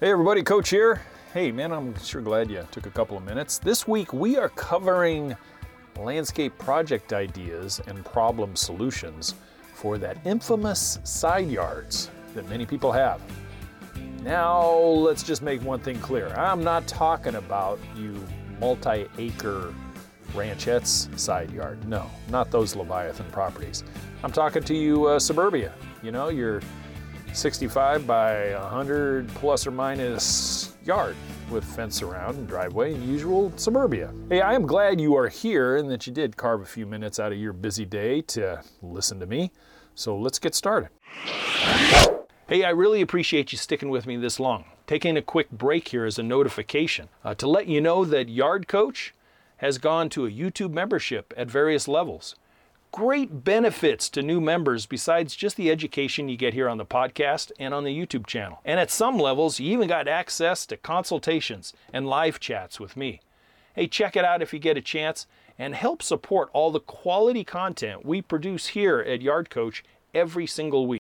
Hey everybody, Coach here. Hey man, I'm sure glad you took a couple of minutes. This week we are covering landscape project ideas and problem solutions for that infamous side yards that many people have. Now, let's just make one thing clear. I'm not talking about you multi acre ranchettes side yard. No, not those Leviathan properties. I'm talking to you uh, suburbia. You know, your 65 by 100 plus or minus yard with fence around and driveway and usual suburbia. Hey, I am glad you are here and that you did carve a few minutes out of your busy day to listen to me. So let's get started. Hey, I really appreciate you sticking with me this long. Taking a quick break here as a notification uh, to let you know that Yard Coach has gone to a YouTube membership at various levels. Great benefits to new members besides just the education you get here on the podcast and on the YouTube channel. And at some levels, you even got access to consultations and live chats with me. Hey, check it out if you get a chance and help support all the quality content we produce here at Yard Coach every single week.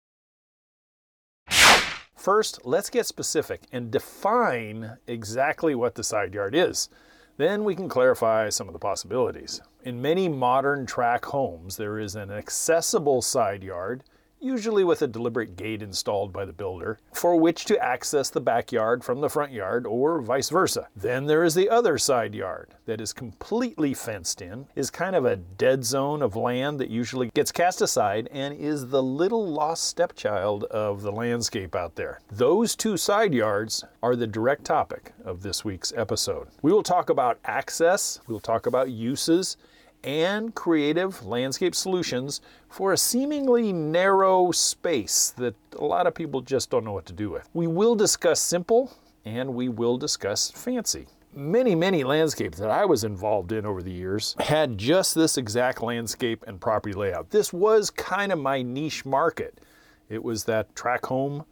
First, let's get specific and define exactly what the side yard is. Then we can clarify some of the possibilities. In many modern tract homes, there is an accessible side yard usually with a deliberate gate installed by the builder, for which to access the backyard from the front yard or vice versa. Then there is the other side yard that is completely fenced in, is kind of a dead zone of land that usually gets cast aside and is the little lost stepchild of the landscape out there. Those two side yards are the direct topic of this week's episode. We will talk about access, we'll talk about uses, and creative landscape solutions for a seemingly narrow space that a lot of people just don't know what to do with. We will discuss simple and we will discuss fancy. Many, many landscapes that I was involved in over the years had just this exact landscape and property layout. This was kind of my niche market. It was that tract home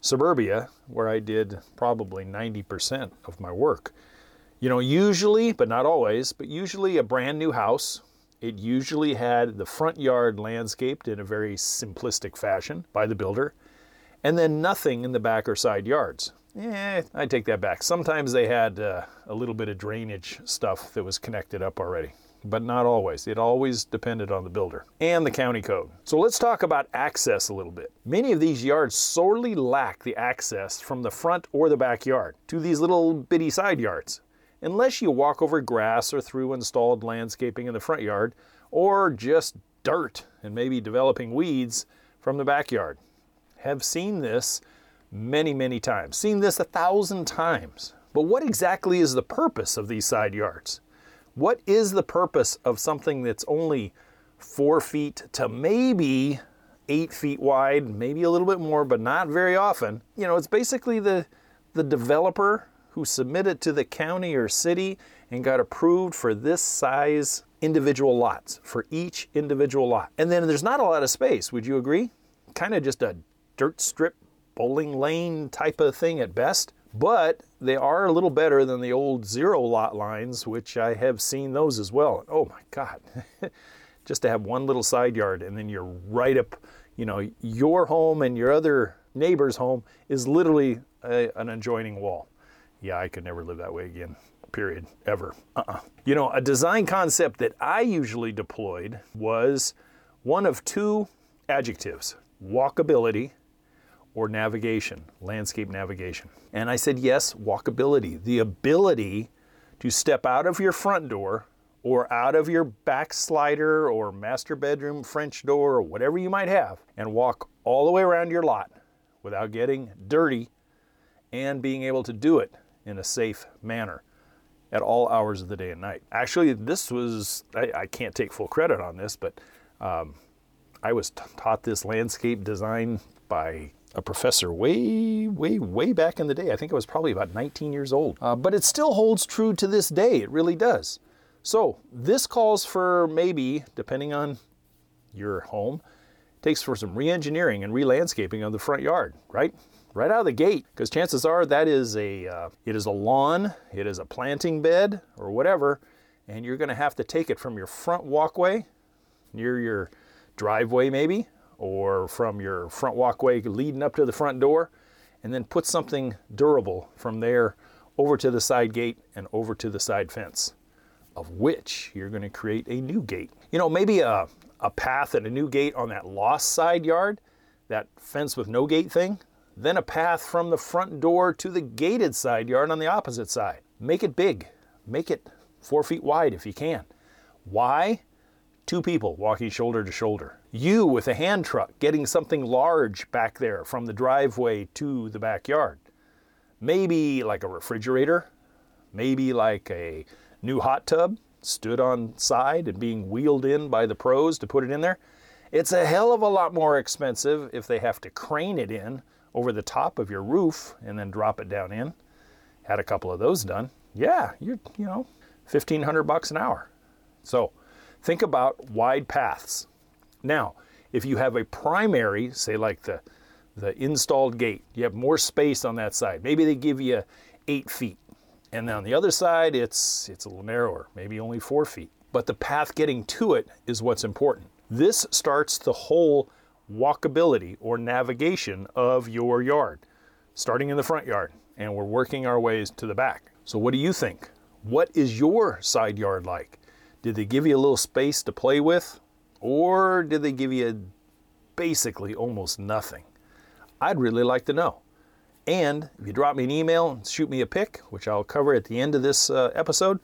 suburbia where I did probably 90% of my work. You know, usually, but not always, but usually a brand new house. It usually had the front yard landscaped in a very simplistic fashion by the builder, and then nothing in the back or side yards. Eh, I take that back. Sometimes they had uh, a little bit of drainage stuff that was connected up already, but not always. It always depended on the builder and the county code. So let's talk about access a little bit. Many of these yards sorely lack the access from the front or the backyard to these little bitty side yards unless you walk over grass or through installed landscaping in the front yard, or just dirt and maybe developing weeds from the backyard. Have seen this many, many times, seen this a thousand times. But what exactly is the purpose of these side yards? What is the purpose of something that's only four feet to maybe eight feet wide, maybe a little bit more, but not very often? You know, it's basically the the developer who submitted to the county or city and got approved for this size individual lots for each individual lot. And then there's not a lot of space, would you agree? Kind of just a dirt strip bowling lane type of thing at best. But they are a little better than the old zero lot lines, which I have seen those as well. Oh my God. just to have one little side yard and then you're right up, you know, your home and your other neighbor's home is literally a, an adjoining wall yeah, I could never live that way again, period, ever. Uh-uh. You know, a design concept that I usually deployed was one of two adjectives walkability or navigation, landscape navigation. And I said, yes, walkability, the ability to step out of your front door or out of your back slider or master bedroom French door or whatever you might have and walk all the way around your lot without getting dirty and being able to do it in a safe manner at all hours of the day and night. Actually, this was, I, I can't take full credit on this, but um, I was t- taught this landscape design by a professor way, way, way back in the day. I think I was probably about 19 years old. Uh, but it still holds true to this day. It really does. So this calls for maybe, depending on your home, takes for some re-engineering and re-landscaping of the front yard, right? Right out of the gate because chances are that is a uh, it is a lawn it is a planting bed or whatever and you're going to have to take it from your front walkway near your driveway maybe or from your front walkway leading up to the front door and then put something durable from there over to the side gate and over to the side fence, of which you're going to create a new gate. You know, maybe a, a path and a new gate on that lost side yard, that fence with no gate thing, then a path from the front door to the gated side yard on the opposite side. Make it big, make it four feet wide if you can. Why? Two people walking shoulder to shoulder. You with a hand truck getting something large back there from the driveway to the backyard. Maybe like a refrigerator, maybe like a new hot tub stood on side and being wheeled in by the pros to put it in there. It's a hell of a lot more expensive if they have to crane it in over the top of your roof and then drop it down in. Had a couple of those done. Yeah, you're, you know, 1500 bucks an hour. So, think about wide paths. Now, if you have a primary, say like the the installed gate, you have more space on that side. Maybe they give you eight feet, and then on the other side, it's it's a little narrower, maybe only four feet. But the path getting to it is what's important. This starts the whole walkability or navigation of your yard, starting in the front yard, and we're working our ways to the back. So, what do you think? What is your side yard like? Did they give you a little space to play with, or did they give you basically almost nothing? I'd really like to know. And if you drop me an email and shoot me a pic, which I'll cover at the end of this uh, episode,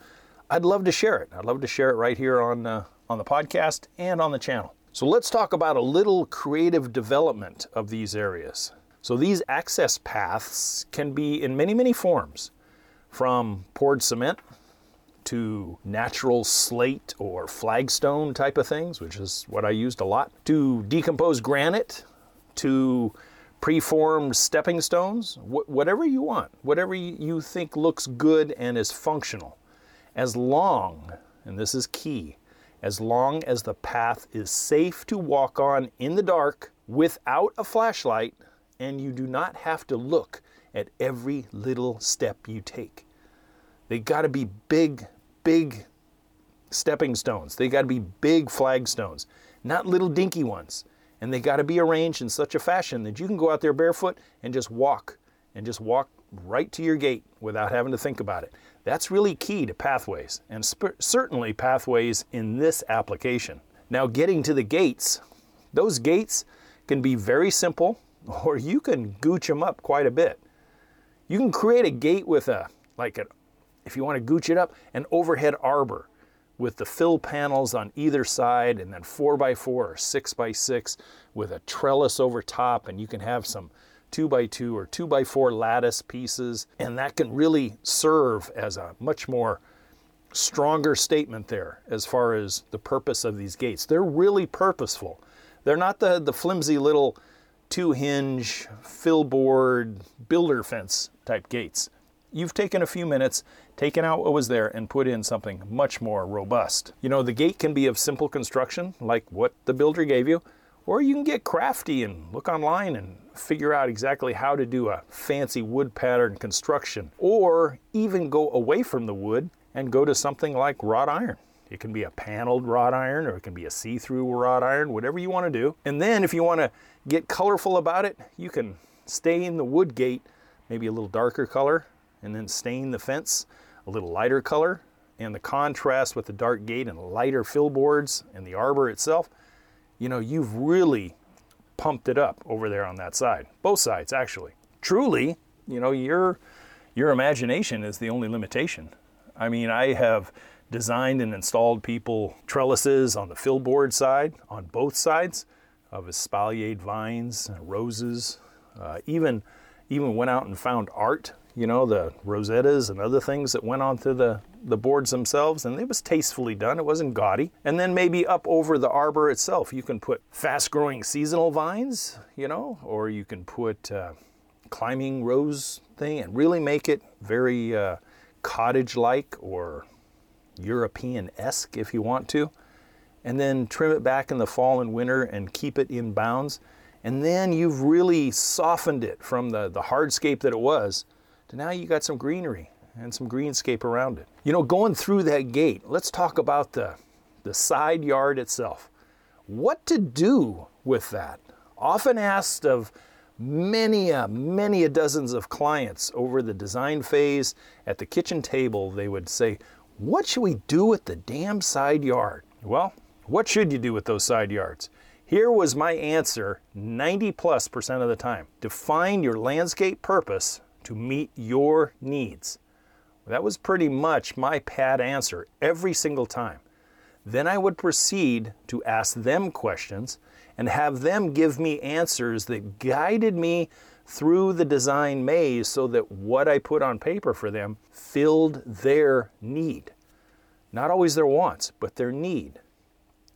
I'd love to share it. I'd love to share it right here on, uh, on the podcast and on the channel. So let's talk about a little creative development of these areas. So these access paths can be in many, many forms, from poured cement to natural slate or flagstone type of things, which is what I used a lot, to decomposed granite, to preformed stepping stones, wh- whatever you want, whatever you think looks good and is functional. As long, and this is key, as long as the path is safe to walk on in the dark without a flashlight and you do not have to look at every little step you take. They got to be big, big stepping stones. They got to be big flagstones, not little dinky ones. And they got to be arranged in such a fashion that you can go out there barefoot and just walk and just walk right to your gate without having to think about it. That's really key to pathways and sp- certainly pathways in this application. Now, getting to the gates, those gates can be very simple or you can gooch them up quite a bit. You can create a gate with a, like a if you want to gooch it up, an overhead arbor with the fill panels on either side and then 4x4 or 6x6 with a trellis over top and you can have some 2x2 or two by four lattice pieces and that can really serve as a much more stronger statement there as far as the purpose of these gates. They're really purposeful. They're not the, the flimsy little two hinge, fill board, builder fence type gates. You've taken a few minutes taken out what was there and put in something much more robust. You know, the gate can be of simple construction, like what the builder gave you, or you can get crafty and look online and figure out exactly how to do a fancy wood pattern construction, or even go away from the wood and go to something like wrought iron. It can be a paneled wrought iron or it can be a see through wrought iron, whatever you want to do. And then if you want to get colorful about it, you can stain the wood gate maybe a little darker color and then stain the fence a little lighter color and the contrast with the dark gate and lighter fill boards and the arbor itself, you know, you've really pumped it up over there on that side. Both sides, actually. Truly, you know, your, your imagination is the only limitation. I mean, I have designed and installed people trellises on the fill board side, on both sides of espaliered vines, roses, uh, even even went out and found art you know, the rosettas and other things that went onto the, the boards themselves, and it was tastefully done. It wasn't gaudy. And then maybe up over the arbor itself, you can put fast growing seasonal vines, you know, or you can put uh, climbing rose thing and really make it very uh, cottage like or European esque if you want to. And then trim it back in the fall and winter and keep it in bounds. And then you've really softened it from the, the hardscape that it was to now you got some greenery and some greenscape around it. You know, going through that gate, let's talk about the, the side yard itself. What to do with that? Often asked of many a many a dozens of clients over the design phase at the kitchen table they would say what should we do with the damn side yard well what should you do with those side yards here was my answer 90 plus percent of the time define your landscape purpose to meet your needs that was pretty much my pat answer every single time then i would proceed to ask them questions and have them give me answers that guided me through the design maze so that what I put on paper for them filled their need. Not always their wants, but their need.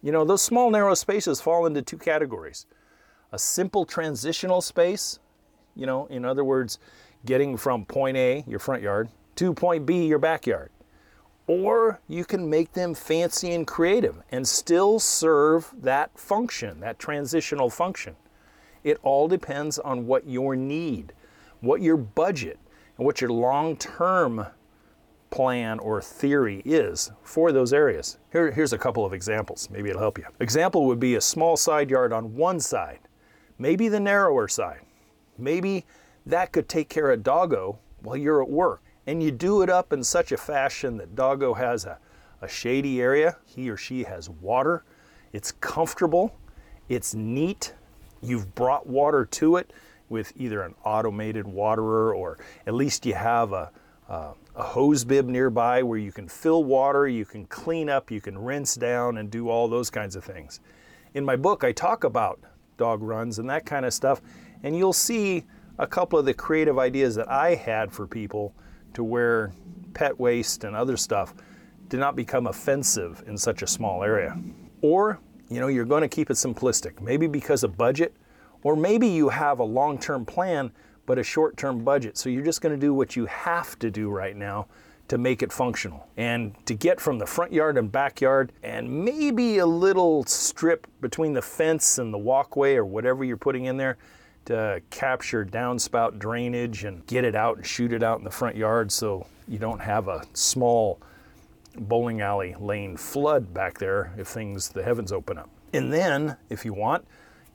You know, those small, narrow spaces fall into two categories a simple transitional space, you know, in other words, getting from point A, your front yard, to point B, your backyard or you can make them fancy and creative and still serve that function, that transitional function. It all depends on what your need, what your budget, and what your long term plan or theory is for those areas. Here, here's a couple of examples. Maybe it'll help you. Example would be a small side yard on one side, maybe the narrower side. Maybe that could take care of doggo while you're at work and you do it up in such a fashion that doggo has a, a shady area. He or she has water. It's comfortable. It's neat. You've brought water to it with either an automated waterer or at least you have a, a, a hose bib nearby where you can fill water, you can clean up, you can rinse down, and do all those kinds of things. In my book, I talk about dog runs and that kind of stuff, and you'll see a couple of the creative ideas that I had for people to where pet waste and other stuff did not become offensive in such a small area. Or, you know, you're going to keep it simplistic, maybe because of budget, or maybe you have a long term plan but a short term budget. So you're just going to do what you have to do right now to make it functional. And to get from the front yard and backyard, and maybe a little strip between the fence and the walkway or whatever you're putting in there, to capture downspout drainage and get it out and shoot it out in the front yard so you don't have a small bowling alley lane flood back there if things the heavens open up. And then, if you want,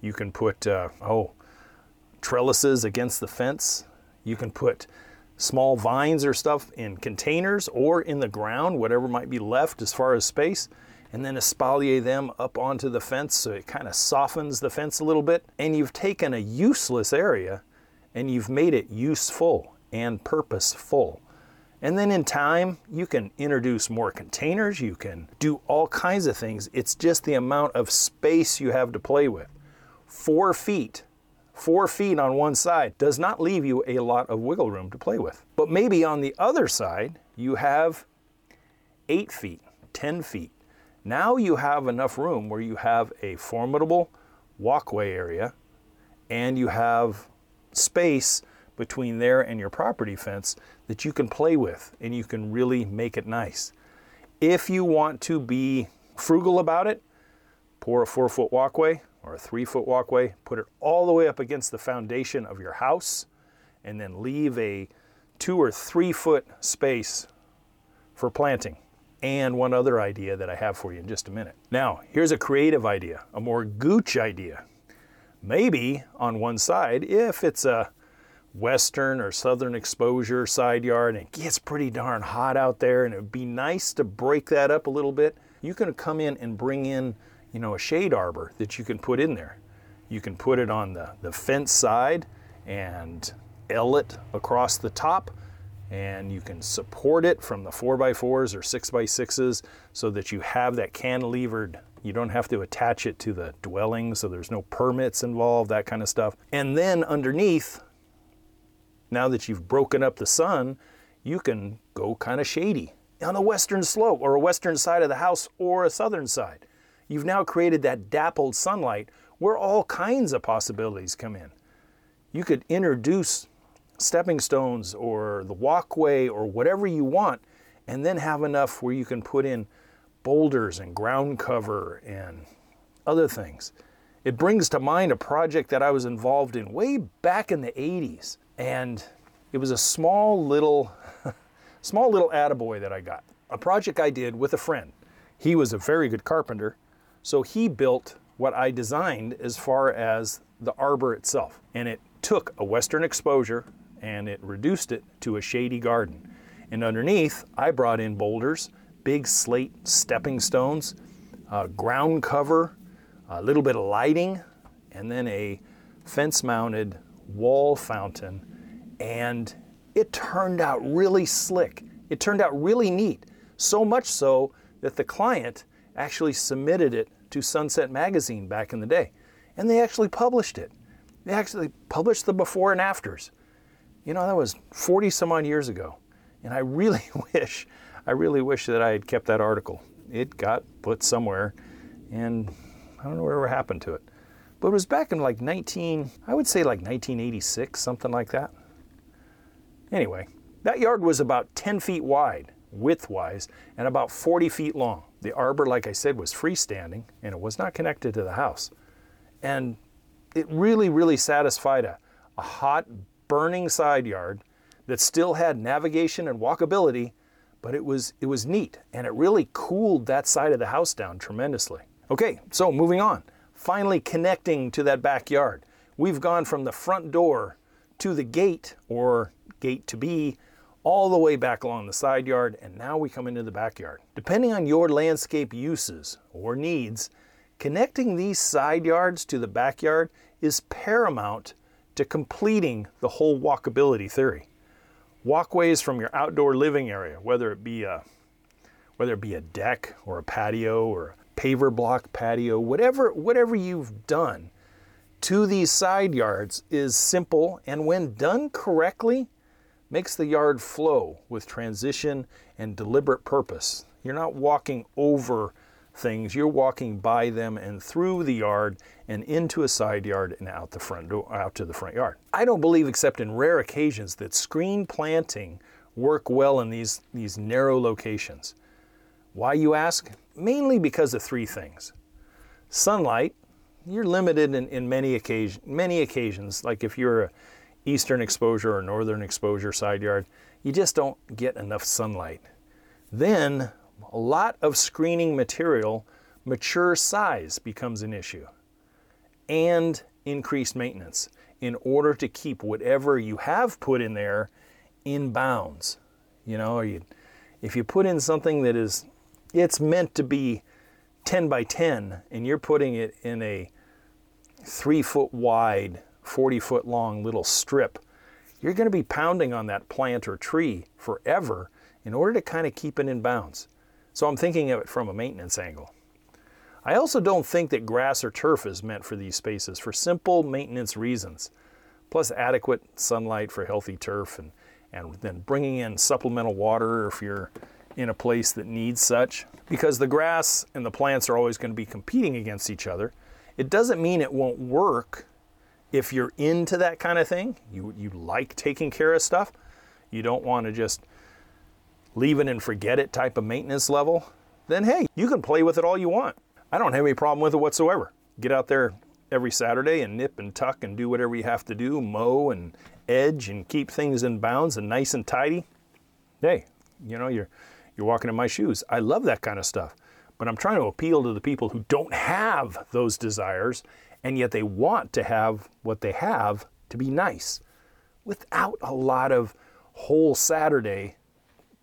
you can put uh, oh trellises against the fence. You can put small vines or stuff in containers or in the ground, whatever might be left as far as space and then espalier them up onto the fence so it kind of softens the fence a little bit. And you've taken a useless area and you've made it useful and purposeful. And then in time, you can introduce more containers, you can do all kinds of things. It's just the amount of space you have to play with. Four feet, four feet on one side does not leave you a lot of wiggle room to play with. But maybe on the other side, you have eight feet, 10 feet, now you have enough room where you have a formidable walkway area and you have space between there and your property fence that you can play with and you can really make it nice. If you want to be frugal about it, pour a four foot walkway or a three foot walkway, put it all the way up against the foundation of your house, and then leave a two or three foot space for planting and one other idea that I have for you in just a minute. Now, here's a creative idea, a more gooch idea. Maybe on one side, if it's a western or southern exposure side yard and it gets pretty darn hot out there and it would be nice to break that up a little bit, you can come in and bring in, you know, a shade arbor that you can put in there. You can put it on the, the fence side and L it across the top and you can support it from the 4x4s or 6x6s so that you have that cantilevered you don't have to attach it to the dwelling so there's no permits involved that kind of stuff. And then underneath now that you've broken up the sun you can go kind of shady on a western slope or a western side of the house or a southern side. You've now created that dappled sunlight where all kinds of possibilities come in. You could introduce stepping stones or the walkway or whatever you want, and then have enough where you can put in boulders and ground cover and other things. It brings to mind a project that I was involved in way back in the 80s, and it was a small little, small little attaboy that I got. A project I did with a friend. He was a very good carpenter, so he built what I designed as far as the arbor itself, and it took a western exposure and it reduced it to a shady garden. And underneath, I brought in boulders, big slate stepping stones, uh, ground cover, a little bit of lighting, and then a fence mounted wall fountain. And it turned out really slick. It turned out really neat. So much so that the client actually submitted it to Sunset Magazine back in the day. And they actually published it. They actually published the before and afters. You know, that was 40 some odd years ago. And I really wish, I really wish that I had kept that article. It got put somewhere and I don't know whatever happened to it. But it was back in like 19, I would say like 1986, something like that. Anyway, that yard was about 10 feet wide, width wise, and about 40 feet long. The arbor, like I said, was freestanding and it was not connected to the house. And it really, really satisfied a, a hot, burning side yard that still had navigation and walkability, but it was, it was neat and it really cooled that side of the house down tremendously. Okay, so moving on. Finally connecting to that backyard. We've gone from the front door to the gate or gate to be all the way back along the side yard, and now we come into the backyard. Depending on your landscape uses or needs, connecting these side yards to the backyard is paramount to completing the whole walkability theory. Walkways from your outdoor living area, whether it be a whether it be a deck or a patio or a paver block patio, whatever whatever you've done to these side yards is simple and when done correctly makes the yard flow with transition and deliberate purpose. You're not walking over things, you're walking by them and through the yard and into a side yard and out the front door, out to the front yard. I don't believe except in rare occasions that screen planting work well in these these narrow locations. Why you ask? Mainly because of three things. Sunlight, you're limited in, in many occasion many occasions, like if you're a eastern exposure or northern exposure side yard, you just don't get enough sunlight. Then a lot of screening material, mature size becomes an issue, and increased maintenance in order to keep whatever you have put in there in bounds. You know, you, if you put in something that is, it's meant to be 10 by 10, and you're putting it in a three foot wide 40 foot long little strip, you're going to be pounding on that plant or tree forever in order to kind of keep it in bounds. So I'm thinking of it from a maintenance angle. I also don't think that grass or turf is meant for these spaces for simple maintenance reasons, plus adequate sunlight for healthy turf and, and then bringing in supplemental water if you're in a place that needs such. Because the grass and the plants are always going to be competing against each other. It doesn't mean it won't work if you're into that kind of thing, you, you like taking care of stuff, you don't want to just leave it and forget it type of maintenance level, then hey, you can play with it all you want. I don't have any problem with it whatsoever. Get out there every Saturday and nip and tuck and do whatever you have to do, mow and edge and keep things in bounds and nice and tidy. Hey, you know, you're you're walking in my shoes. I love that kind of stuff. But I'm trying to appeal to the people who don't have those desires and yet they want to have what they have to be nice without a lot of whole Saturday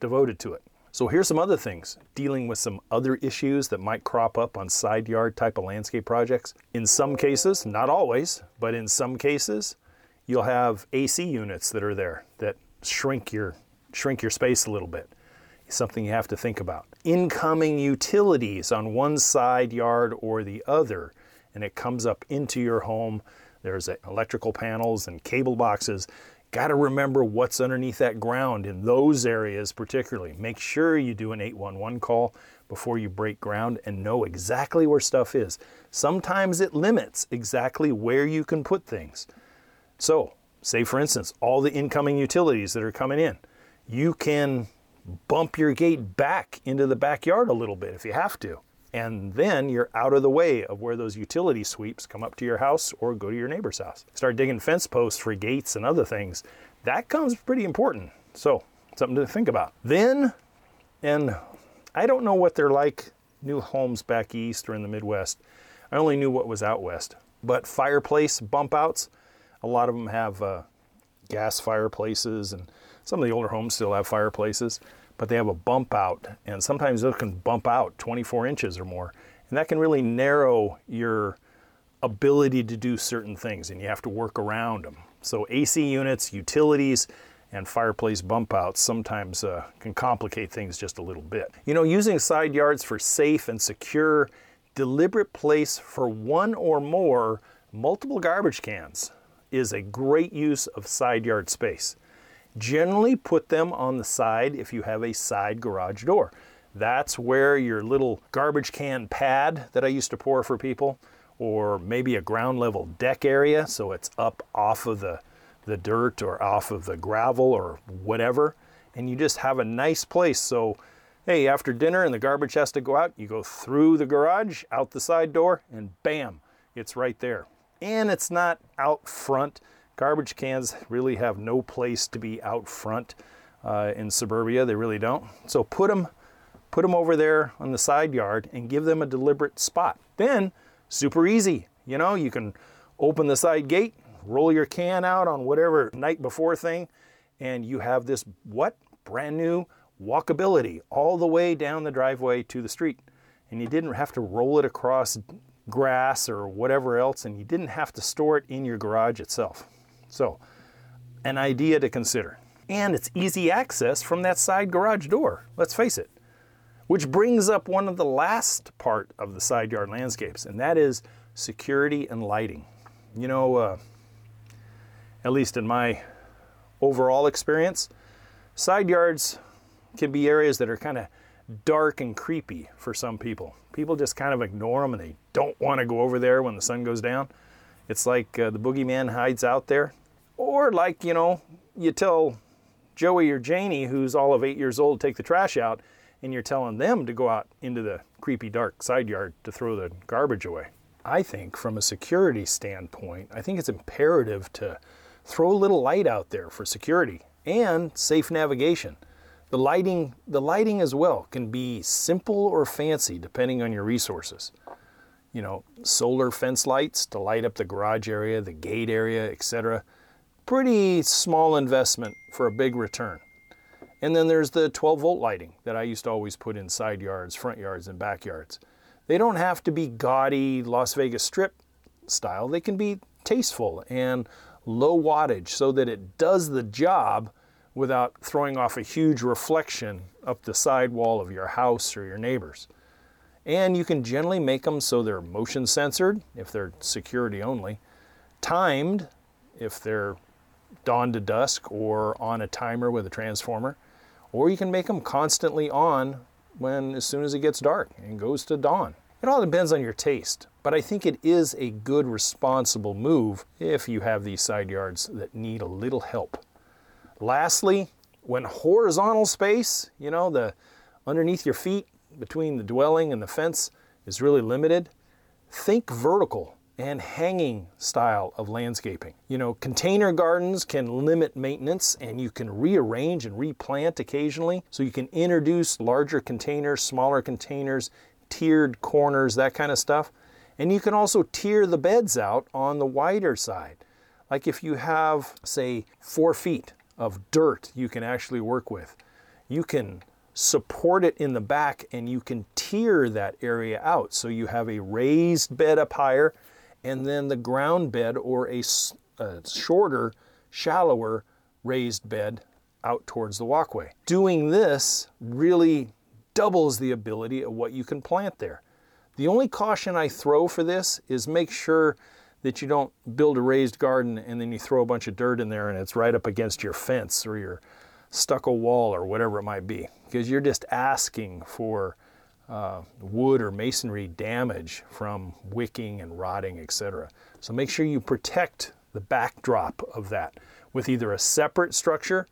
devoted to it. So here's some other things dealing with some other issues that might crop up on side yard type of landscape projects. In some cases, not always, but in some cases, you'll have AC units that are there that shrink your shrink your space a little bit. It's something you have to think about. Incoming utilities on one side yard or the other and it comes up into your home. There's uh, electrical panels and cable boxes. Got to remember what's underneath that ground in those areas, particularly. Make sure you do an 811 call before you break ground and know exactly where stuff is. Sometimes it limits exactly where you can put things. So, say for instance, all the incoming utilities that are coming in, you can bump your gate back into the backyard a little bit if you have to and then you're out of the way of where those utility sweeps come up to your house or go to your neighbor's house. Start digging fence posts for gates and other things. That comes pretty important. So, something to think about. Then, and I don't know what they're like, new homes back east or in the Midwest. I only knew what was out west. But fireplace bump outs, A lot of them have uh, gas fireplaces, and some of the older homes still have fireplaces, but they have a bump out, and sometimes those can bump out 24 inches or more, and that can really narrow your ability to do certain things, and you have to work around them. So AC units, utilities, and fireplace bump outs sometimes uh, can complicate things just a little bit. You know, using side yards for safe and secure, deliberate place for one or more multiple garbage cans is a great use of side yard space. Generally put them on the side if you have a side garage door. That's where your little garbage can pad that I used to pour for people, or maybe a ground level deck area so it's up off of the the dirt or off of the gravel or whatever, and you just have a nice place. So, hey, after dinner and the garbage has to go out, you go through the garage, out the side door, and bam, it's right there. And it's not out front. Garbage cans really have no place to be out front uh, in suburbia. They really don't. So put them, put them over there on the side yard and give them a deliberate spot. Then, super easy. You know, you can open the side gate, roll your can out on whatever night before thing, and you have this what? Brand new walkability all the way down the driveway to the street. And you didn't have to roll it across grass or whatever else, and you didn't have to store it in your garage itself. So, an idea to consider. And it's easy access from that side garage door, let's face it. Which brings up one of the last part of the side yard landscapes, and that is security and lighting. You know, uh, at least in my overall experience, side yards can be areas that are kind of dark and creepy for some people. People just kind of ignore them and they don't want to go over there when the sun goes down. It's like uh, the boogeyman hides out there. Or like, you know, you tell Joey or Janie, who's all of eight years old, take the trash out, and you're telling them to go out into the creepy dark side yard to throw the garbage away. I think from a security standpoint, I think it's imperative to throw a little light out there for security and safe navigation. The lighting, the lighting as well can be simple or fancy depending on your resources. You know, solar fence lights to light up the garage area, the gate area, etc. Pretty small investment for a big return. And then there's the 12 volt lighting that I used to always put in side yards, front yards, and backyards. They don't have to be gaudy Las Vegas Strip style. They can be tasteful and low wattage so that it does the job without throwing off a huge reflection up the side wall of your house or your neighbor's. And you can generally make them so they're motion censored if they're security only, timed if they're dawn to dusk or on a timer with a transformer, or you can make them constantly on when as soon as it gets dark and goes to dawn. It all depends on your taste, but I think it is a good responsible move if you have these side yards that need a little help. Lastly, when horizontal space, you know, the underneath your feet between the dwelling and the fence is really limited, think vertical and hanging style of landscaping. You know, container gardens can limit maintenance and you can rearrange and replant occasionally. So you can introduce larger containers, smaller containers, tiered corners, that kind of stuff. And you can also tier the beds out on the wider side. Like if you have, say, four feet of dirt you can actually work with, you can support it in the back and you can tier that area out. So you have a raised bed up higher and then the ground bed or a, a shorter, shallower raised bed out towards the walkway. Doing this really doubles the ability of what you can plant there. The only caution I throw for this is make sure that you don't build a raised garden and then you throw a bunch of dirt in there and it's right up against your fence or your stucco wall or whatever it might be because you're just asking for uh, wood or masonry damage from wicking and rotting, etc. So make sure you protect the backdrop of that with either a separate structure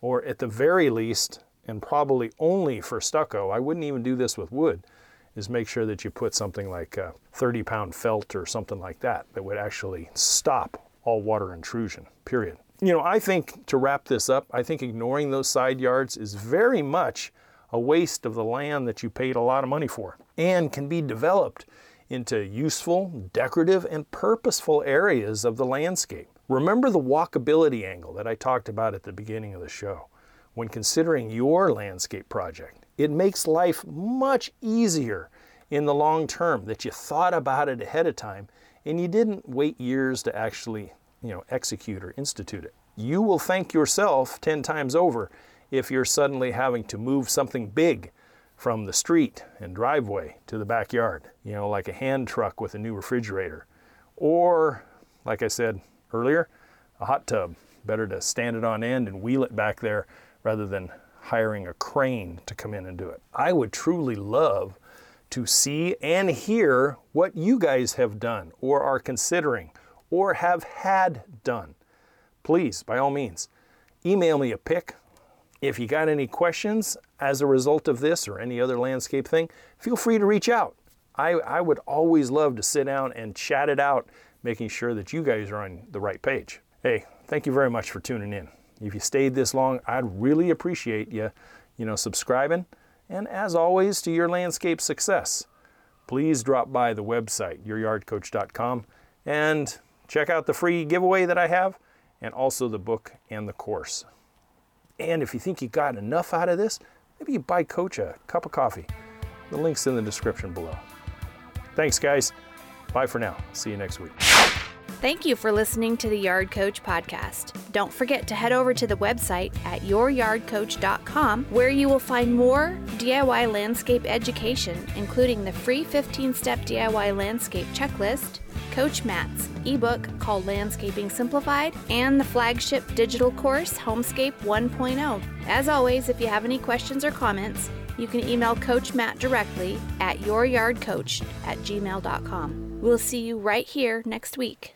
or at the very least and probably only for stucco, I wouldn't even do this with wood, is make sure that you put something like 30 pound felt or something like that that would actually stop all water intrusion, period. You know, I think to wrap this up, I think ignoring those side yards is very much a waste of the land that you paid a lot of money for and can be developed into useful, decorative, and purposeful areas of the landscape. Remember the walkability angle that I talked about at the beginning of the show. When considering your landscape project, it makes life much easier in the long term that you thought about it ahead of time and you didn't wait years to actually, you know, execute or institute it. You will thank yourself 10 times over if you're suddenly having to move something big from the street and driveway to the backyard, you know, like a hand truck with a new refrigerator. Or, like I said earlier, a hot tub. Better to stand it on end and wheel it back there rather than hiring a crane to come in and do it. I would truly love to see and hear what you guys have done or are considering or have had done. Please, by all means, email me a pic. If you got any questions as a result of this or any other landscape thing, feel free to reach out. I, I would always love to sit down and chat it out, making sure that you guys are on the right page. Hey, thank you very much for tuning in. If you stayed this long, I'd really appreciate you, you know, subscribing. And as always, to your landscape success, please drop by the website, youryardcoach.com, and check out the free giveaway that I have, and also the book and the course. And if you think you got enough out of this, maybe you buy Coach a cup of coffee. The link's in the description below. Thanks, guys. Bye for now. See you next week. Thank you for listening to the Yard Coach podcast. Don't forget to head over to the website at youryardcoach.com where you will find more DIY landscape education, including the free 15 step DIY landscape checklist, Coach Matt's ebook called Landscaping Simplified, and the flagship digital course Homescape 1.0. As always, if you have any questions or comments, you can email Coach Matt directly at youryardcoach at gmail.com. We'll see you right here next week.